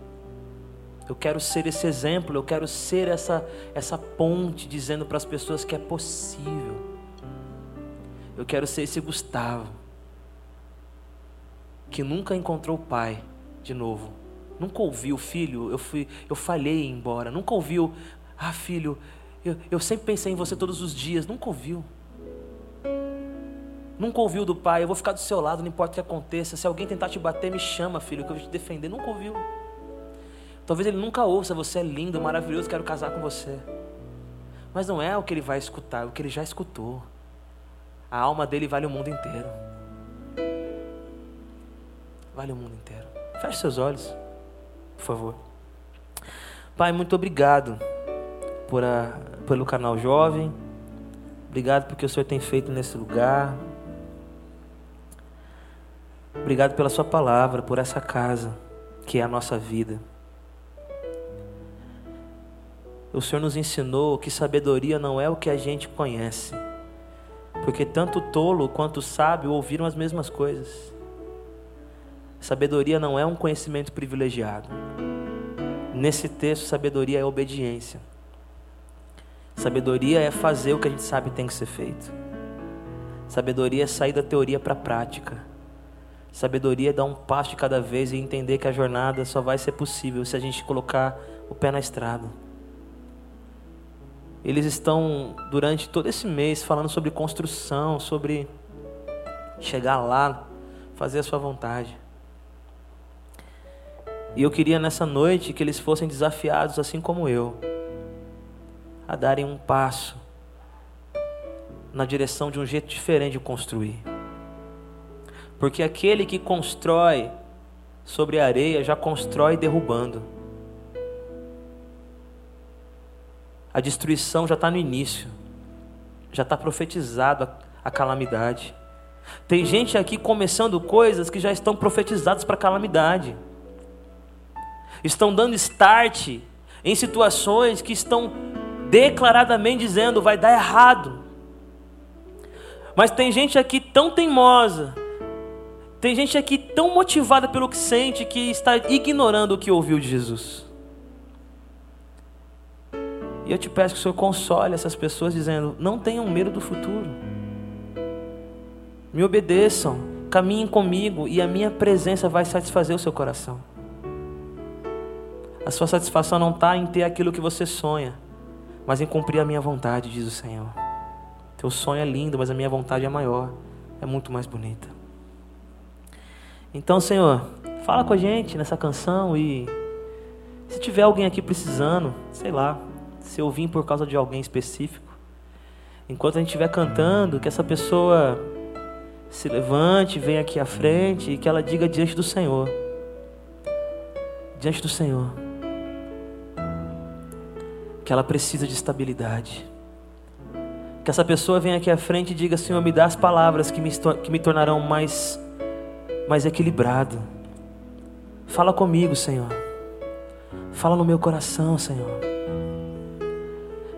Eu quero ser esse exemplo, eu quero ser essa, essa ponte dizendo para as pessoas que é possível. Eu quero ser esse Gustavo que nunca encontrou o pai de novo. Nunca ouviu, filho, eu fui, eu falhei embora. Nunca ouviu, ah, filho, eu, eu sempre pensei em você todos os dias. Nunca ouviu. Nunca ouviu do pai, eu vou ficar do seu lado, não importa o que aconteça. Se alguém tentar te bater, me chama, filho, que eu vou te defender. Nunca ouviu. Talvez ele nunca ouça, você é lindo, maravilhoso, quero casar com você. Mas não é o que ele vai escutar, é o que ele já escutou. A alma dele vale o mundo inteiro. Vale o mundo inteiro. Feche seus olhos, por favor. Pai, muito obrigado por a, pelo canal Jovem. Obrigado porque o Senhor tem feito nesse lugar. Obrigado pela Sua palavra, por essa casa que é a nossa vida. O Senhor nos ensinou que sabedoria não é o que a gente conhece porque tanto o tolo quanto o sábio ouviram as mesmas coisas. Sabedoria não é um conhecimento privilegiado. Nesse texto, sabedoria é obediência. Sabedoria é fazer o que a gente sabe tem que ser feito. Sabedoria é sair da teoria para a prática. Sabedoria é dar um passo de cada vez e entender que a jornada só vai ser possível se a gente colocar o pé na estrada. Eles estão durante todo esse mês falando sobre construção, sobre chegar lá, fazer a sua vontade. E eu queria nessa noite que eles fossem desafiados, assim como eu, a darem um passo na direção de um jeito diferente de construir. Porque aquele que constrói sobre a areia já constrói derrubando. A destruição já está no início, já está profetizado a, a calamidade. Tem gente aqui começando coisas que já estão profetizadas para calamidade. Estão dando start em situações que estão declaradamente dizendo vai dar errado. Mas tem gente aqui tão teimosa, tem gente aqui tão motivada pelo que sente que está ignorando o que ouviu de Jesus. E eu te peço que o Senhor console essas pessoas dizendo: não tenham medo do futuro. Me obedeçam, caminhem comigo e a minha presença vai satisfazer o seu coração. A sua satisfação não está em ter aquilo que você sonha, mas em cumprir a minha vontade, diz o Senhor. Teu sonho é lindo, mas a minha vontade é maior, é muito mais bonita. Então, Senhor, fala com a gente nessa canção e se tiver alguém aqui precisando, sei lá, se eu vim por causa de alguém específico. Enquanto a gente estiver cantando, que essa pessoa se levante, venha aqui à frente e que ela diga diante do Senhor. Diante do Senhor. Que ela precisa de estabilidade. Que essa pessoa venha aqui à frente e diga: Senhor, me dá as palavras que me, que me tornarão mais, mais equilibrado. Fala comigo, Senhor. Fala no meu coração, Senhor.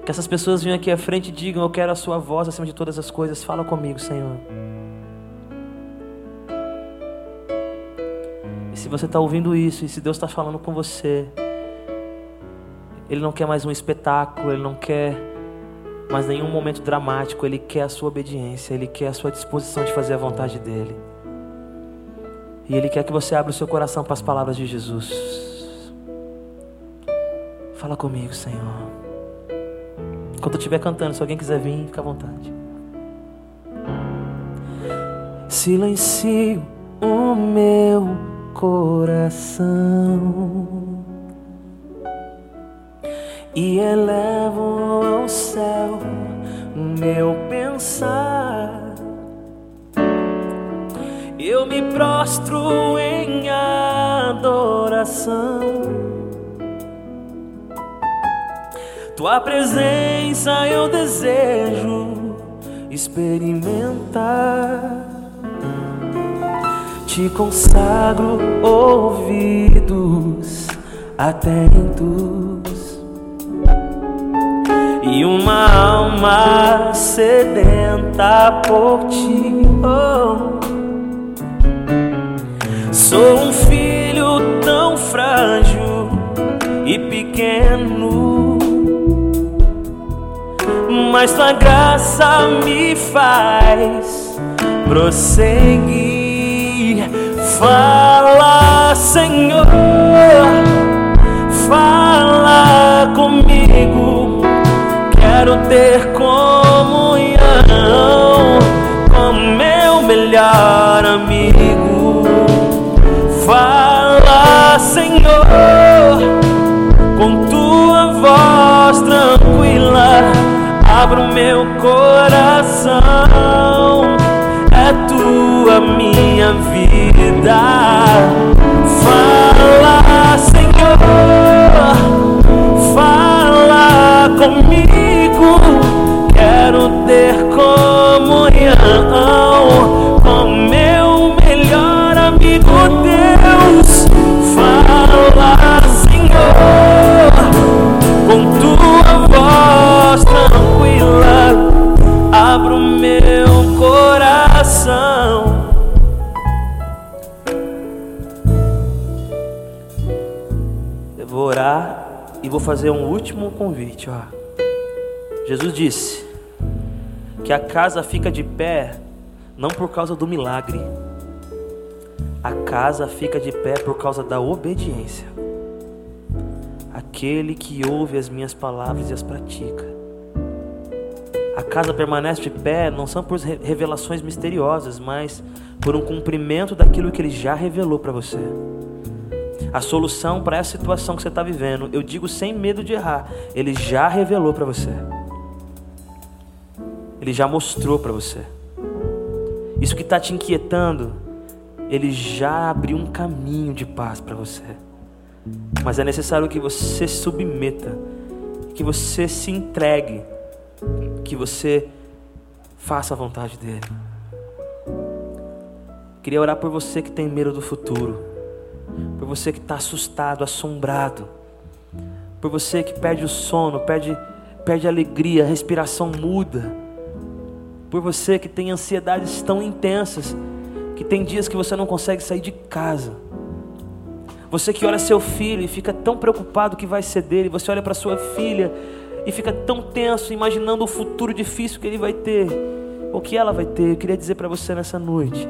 Que essas pessoas venham aqui à frente e digam: Eu quero a Sua voz acima de todas as coisas. Fala comigo, Senhor. E se você está ouvindo isso, e se Deus está falando com você, Ele não quer mais um espetáculo, Ele não quer mais nenhum momento dramático, Ele quer a sua obediência, Ele quer a sua disposição de fazer a vontade dEle. E Ele quer que você abra o seu coração para as palavras de Jesus. Fala comigo, Senhor. Enquanto eu estiver cantando, se alguém quiser vir, fica à vontade. Silencio o meu coração e elevo ao céu o meu pensar. Eu me prostro em adoração. Tua presença eu desejo experimentar. Te consagro ouvidos atentos e uma alma sedenta por ti. Oh. Sou um filho tão frágil e pequeno, mas tua graça me faz prosseguir. Fala, Senhor, fala comigo Quero ter comunhão com meu melhor Abra o meu coração, é tua minha vida. Fala, Senhor, fala comigo fazer um último convite, ó. Jesus disse que a casa fica de pé não por causa do milagre, a casa fica de pé por causa da obediência. Aquele que ouve as minhas palavras e as pratica. A casa permanece de pé não são por revelações misteriosas, mas por um cumprimento daquilo que ele já revelou para você. A solução para essa situação que você está vivendo, eu digo sem medo de errar, ele já revelou para você. Ele já mostrou para você. Isso que está te inquietando, Ele já abriu um caminho de paz para você. Mas é necessário que você se submeta, que você se entregue, que você faça a vontade dEle. Queria orar por você que tem medo do futuro, por você que está assustado, assombrado, por você que perde o sono, perde, perde a alegria, a respiração muda por você que tem ansiedades tão intensas, que tem dias que você não consegue sair de casa. Você que olha seu filho e fica tão preocupado que vai ser dele, você olha para sua filha e fica tão tenso, imaginando o futuro difícil que ele vai ter, ou que ela vai ter. Eu queria dizer para você nessa noite: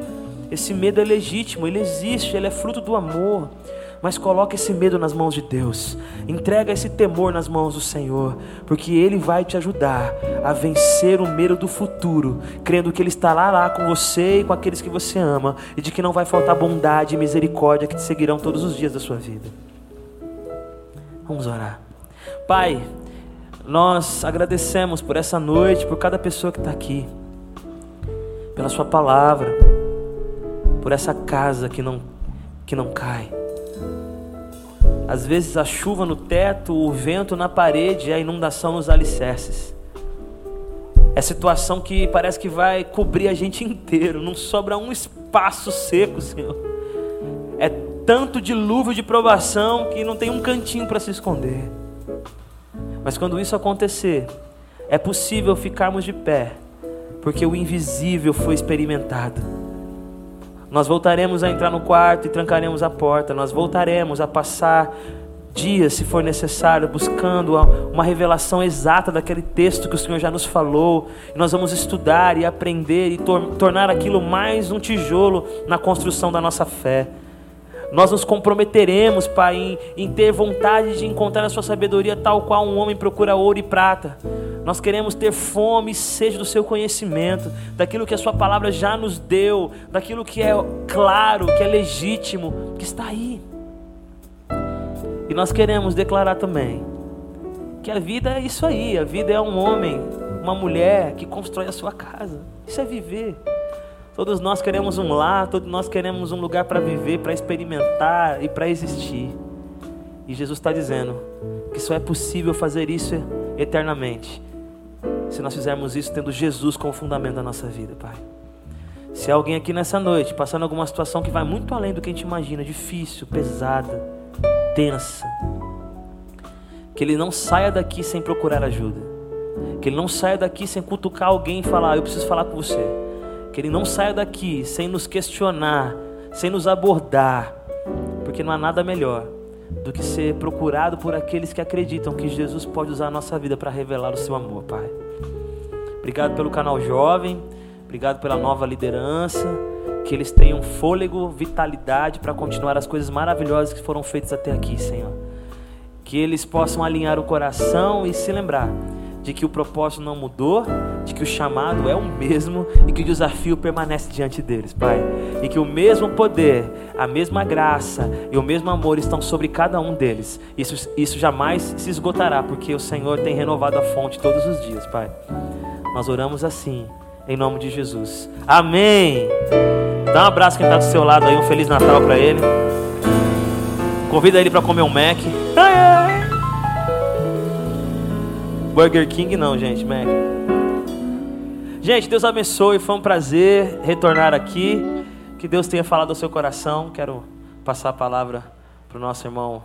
esse medo é legítimo, ele existe, ele é fruto do amor. Mas coloca esse medo nas mãos de Deus. Entrega esse temor nas mãos do Senhor, porque Ele vai te ajudar a vencer o medo do futuro, crendo que Ele estará lá com você e com aqueles que você ama, e de que não vai faltar bondade e misericórdia que te seguirão todos os dias da sua vida. Vamos orar. Pai, nós agradecemos por essa noite, por cada pessoa que está aqui, pela Sua palavra, por essa casa que não, que não cai às vezes a chuva no teto, o vento na parede, a inundação nos alicerces. É situação que parece que vai cobrir a gente [LAUGHS] inteiro, não sobra um espaço seco, Senhor. É tanto dilúvio de provação que não tem um cantinho para se esconder. Mas quando isso acontecer, é possível ficarmos de pé, porque o invisível foi experimentado nós voltaremos a entrar no quarto e trancaremos a porta. Nós voltaremos a passar dias, se for necessário, buscando uma revelação exata daquele texto que o Senhor já nos falou. E nós vamos estudar e aprender e tor tornar aquilo mais um tijolo na construção da nossa fé. Nós nos comprometeremos, Pai, em, em ter vontade de encontrar a Sua sabedoria tal qual um homem procura ouro e prata. Nós queremos ter fome e sede do Seu conhecimento, daquilo que a Sua palavra já nos deu, daquilo que é claro, que é legítimo, que está aí. E nós queremos declarar também que a vida é isso aí, a vida é um homem, uma mulher que constrói a sua casa. Isso é viver. Todos nós queremos um lar, todos nós queremos um lugar para viver, para experimentar e para existir. E Jesus está dizendo que só é possível fazer isso eternamente se nós fizermos isso tendo Jesus como fundamento da nossa vida, Pai. Se alguém aqui nessa noite passando alguma situação que vai muito além do que a gente imagina, difícil, pesada, tensa, que ele não saia daqui sem procurar ajuda, que ele não saia daqui sem cutucar alguém e falar: Eu preciso falar com você. Que Ele não saia daqui sem nos questionar, sem nos abordar, porque não há nada melhor do que ser procurado por aqueles que acreditam que Jesus pode usar a nossa vida para revelar o seu amor, Pai. Obrigado pelo canal Jovem, obrigado pela nova liderança, que eles tenham fôlego, vitalidade para continuar as coisas maravilhosas que foram feitas até aqui, Senhor. Que eles possam alinhar o coração e se lembrar de que o propósito não mudou, de que o chamado é o mesmo e que o desafio permanece diante deles, Pai. E que o mesmo poder, a mesma graça e o mesmo amor estão sobre cada um deles. Isso, isso jamais se esgotará, porque o Senhor tem renovado a fonte todos os dias, Pai. Nós oramos assim, em nome de Jesus. Amém. Dá um abraço quem está do seu lado aí, um Feliz Natal para ele. Convida ele para comer um Mac. Burger King não, gente, Mac. Gente, Deus abençoe, foi um prazer retornar aqui. Que Deus tenha falado ao seu coração. Quero passar a palavra para o nosso irmão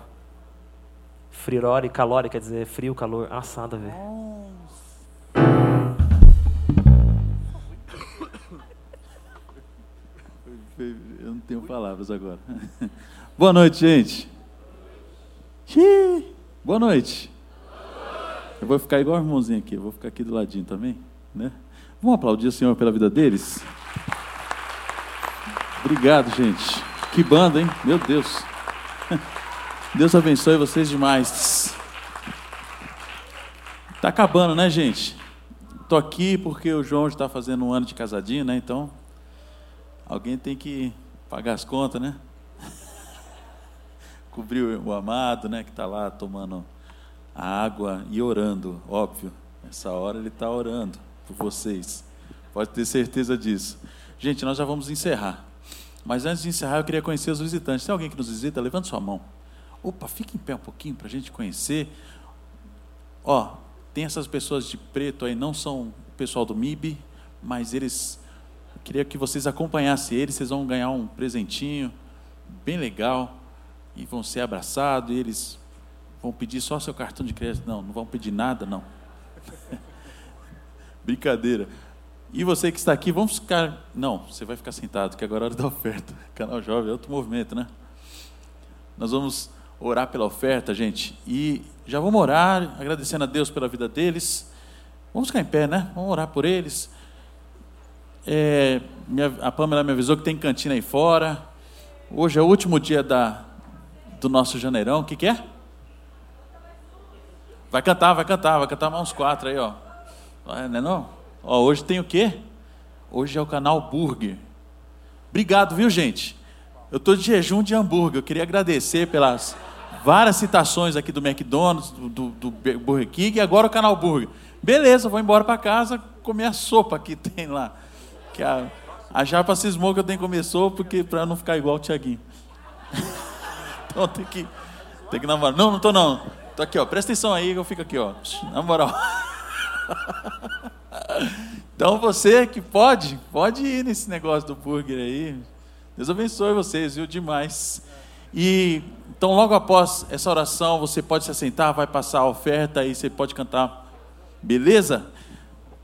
Frirori, calori, quer dizer frio, calor, assado, velho. Eu não tenho palavras agora. [LAUGHS] Boa noite, gente. Boa noite. Eu vou ficar igual o irmãozinho aqui, eu vou ficar aqui do ladinho também, né? Vamos aplaudir o Senhor pela vida deles? Obrigado, gente. Que banda, hein? Meu Deus. [LAUGHS] Deus abençoe vocês demais. Tá acabando, né, gente? Tô aqui porque o João está fazendo um ano de casadinho, né? Então, alguém tem que pagar as contas, né? [LAUGHS] Cobrir o amado, né? Que está lá tomando a água e orando, óbvio. Nessa hora ele está orando por vocês. Pode ter certeza disso. Gente, nós já vamos encerrar. Mas antes de encerrar, eu queria conhecer os visitantes. Tem alguém que nos visita? Levanta sua mão. Opa, fique em pé um pouquinho para a gente conhecer. Ó, tem essas pessoas de preto aí, não são o pessoal do MIB, mas eles. Eu queria que vocês acompanhassem eles, vocês vão ganhar um presentinho bem legal e vão ser abraçados. E eles Vão pedir só seu cartão de crédito? Não, não vão pedir nada, não. [LAUGHS] Brincadeira. E você que está aqui, vamos ficar. Não, você vai ficar sentado, que agora é hora da oferta. [LAUGHS] Canal Jovem é outro movimento, né? Nós vamos orar pela oferta, gente. E já vamos orar, agradecendo a Deus pela vida deles. Vamos ficar em pé, né? Vamos orar por eles. É, minha, a Pamela me avisou que tem cantina aí fora. Hoje é o último dia da, do nosso janeirão. O que, que é? Vai cantar, vai cantar, vai cantar mais uns quatro aí, ó. Não é não? Ó, hoje tem o quê? Hoje é o canal Burger. Obrigado, viu, gente? Eu estou de jejum de hambúrguer. Eu queria agradecer pelas várias citações aqui do McDonald's, do, do, do Burger King e agora o canal Burger. Beleza, vou embora para casa comer a sopa que [LAUGHS] tem lá. Que a, a Japa cismou que eu tenho que comer sopa porque para não ficar igual o Tiaguinho. [LAUGHS] então tem que, tem que namorar. Não, não estou não. Tô aqui, ó. Presta atenção aí que eu fico aqui, ó. Na moral. Então você que pode, pode ir nesse negócio do burger aí. Deus abençoe vocês, viu? Demais. E então logo após essa oração, você pode se assentar, vai passar a oferta aí, você pode cantar. Beleza?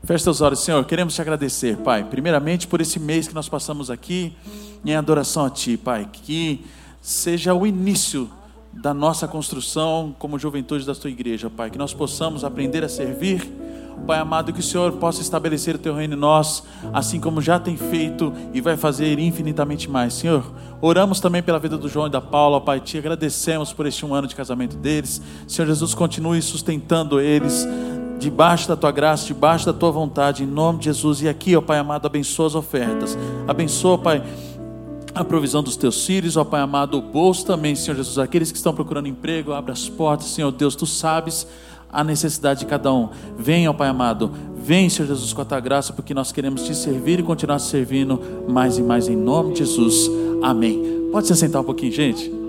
Feche seus olhos, Senhor. Queremos te agradecer, Pai. Primeiramente por esse mês que nós passamos aqui em adoração a Ti, Pai. Que seja o início da nossa construção como juventude da tua igreja, Pai. Que nós possamos aprender a servir Pai amado, que o Senhor possa estabelecer o teu reino em nós, assim como já tem feito e vai fazer infinitamente mais. Senhor, oramos também pela vida do João e da Paula, Pai, te agradecemos por este um ano de casamento deles. Senhor Jesus, continue sustentando eles debaixo da tua graça, debaixo da tua vontade, em nome de Jesus. E aqui, ó Pai amado, abençoa as ofertas. Abençoa, Pai a provisão dos teus filhos, ó Pai amado, o bolso também, Senhor Jesus, aqueles que estão procurando emprego, abre as portas, Senhor Deus, tu sabes a necessidade de cada um. Vem, ó Pai amado, vem, Senhor Jesus, com a tua graça, porque nós queremos te servir e continuar servindo mais e mais em nome de Jesus. Amém. Pode se sentar um pouquinho, gente?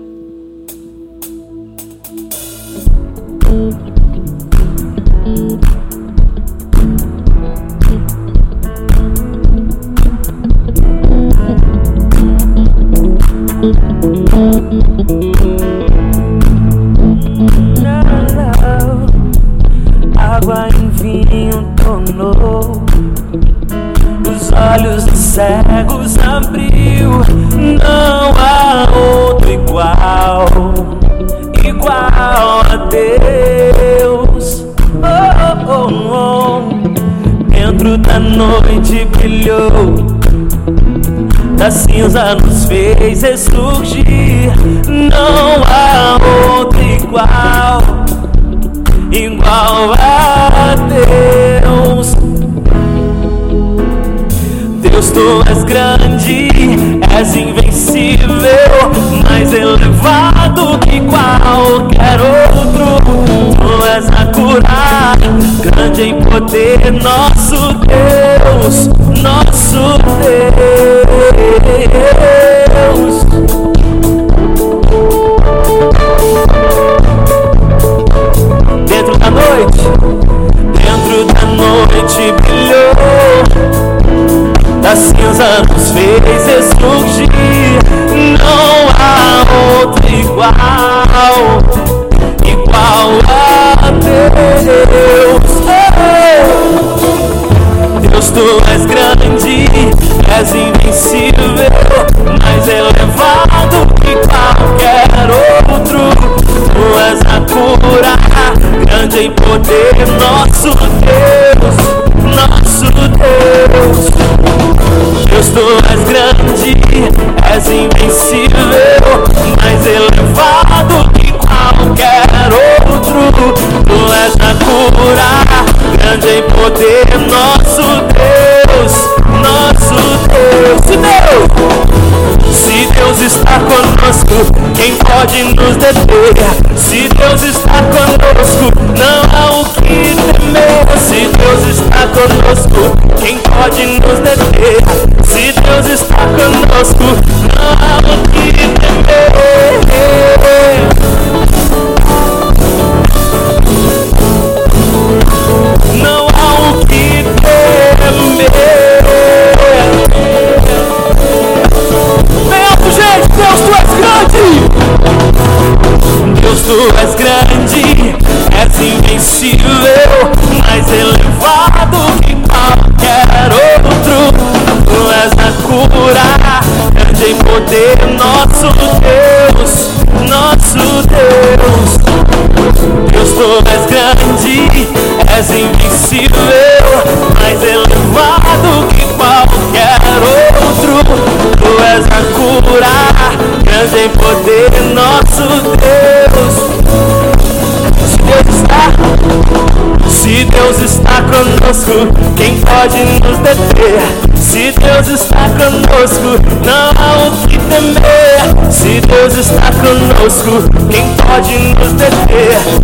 Cinza nos fez ressurgir. Não há outro igual, igual a Deus. Deus, tu és grande, és invencível, mais elevado que qualquer outro. Tu és a curar, grande em poder, nosso igual, igual a Deus. Deus, tu és grande, és invencível,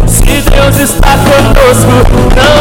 Se Deus está conosco, não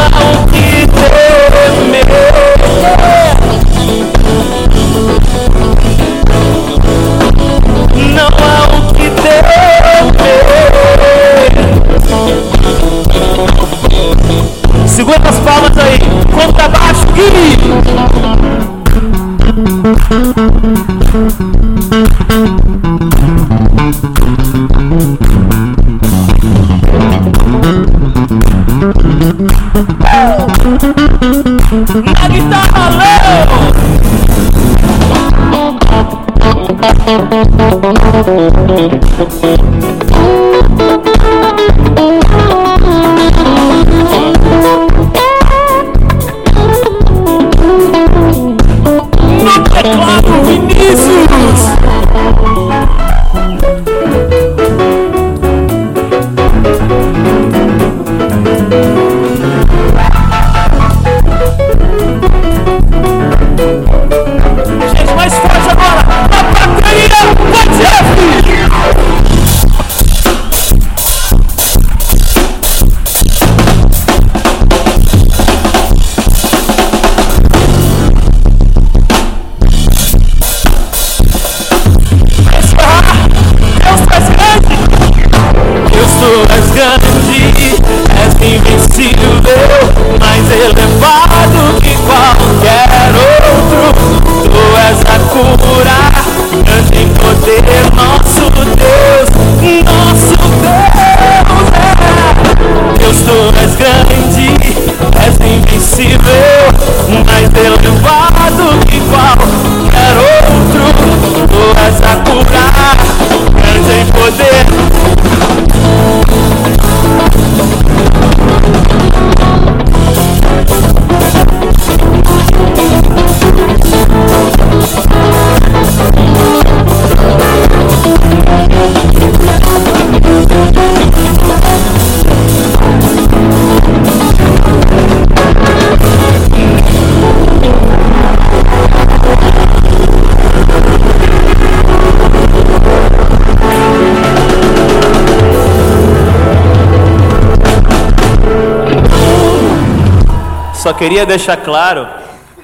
queria deixar claro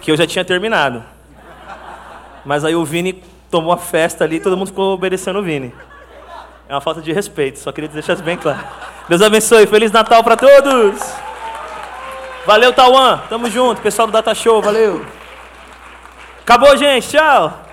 que eu já tinha terminado. Mas aí o Vini tomou a festa ali e todo mundo ficou obedecendo o Vini. É uma falta de respeito, só queria deixar isso bem claro. Deus abençoe, Feliz Natal para todos! Valeu, Tauan, tamo junto, pessoal do Data Show, valeu! Acabou, gente, tchau!